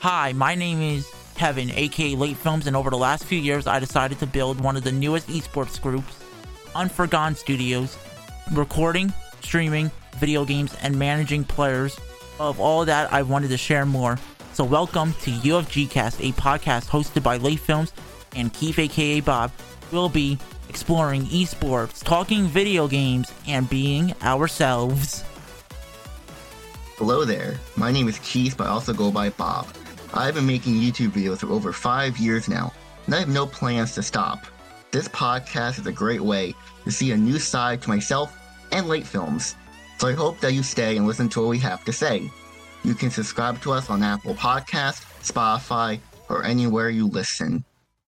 Hi, my name is Kevin, aka Late Films, and over the last few years, I decided to build one of the newest esports groups, Unforgone Studios, recording, streaming, video games, and managing players. Of all that, I wanted to share more. So, welcome to UFGcast, a podcast hosted by Late Films and Keith, aka Bob. We'll be exploring esports, talking video games, and being ourselves. Hello there, my name is Keith, but I also go by Bob. I've been making YouTube videos for over five years now, and I have no plans to stop. This podcast is a great way to see a new side to myself and late films, so I hope that you stay and listen to what we have to say. You can subscribe to us on Apple Podcast, Spotify, or anywhere you listen.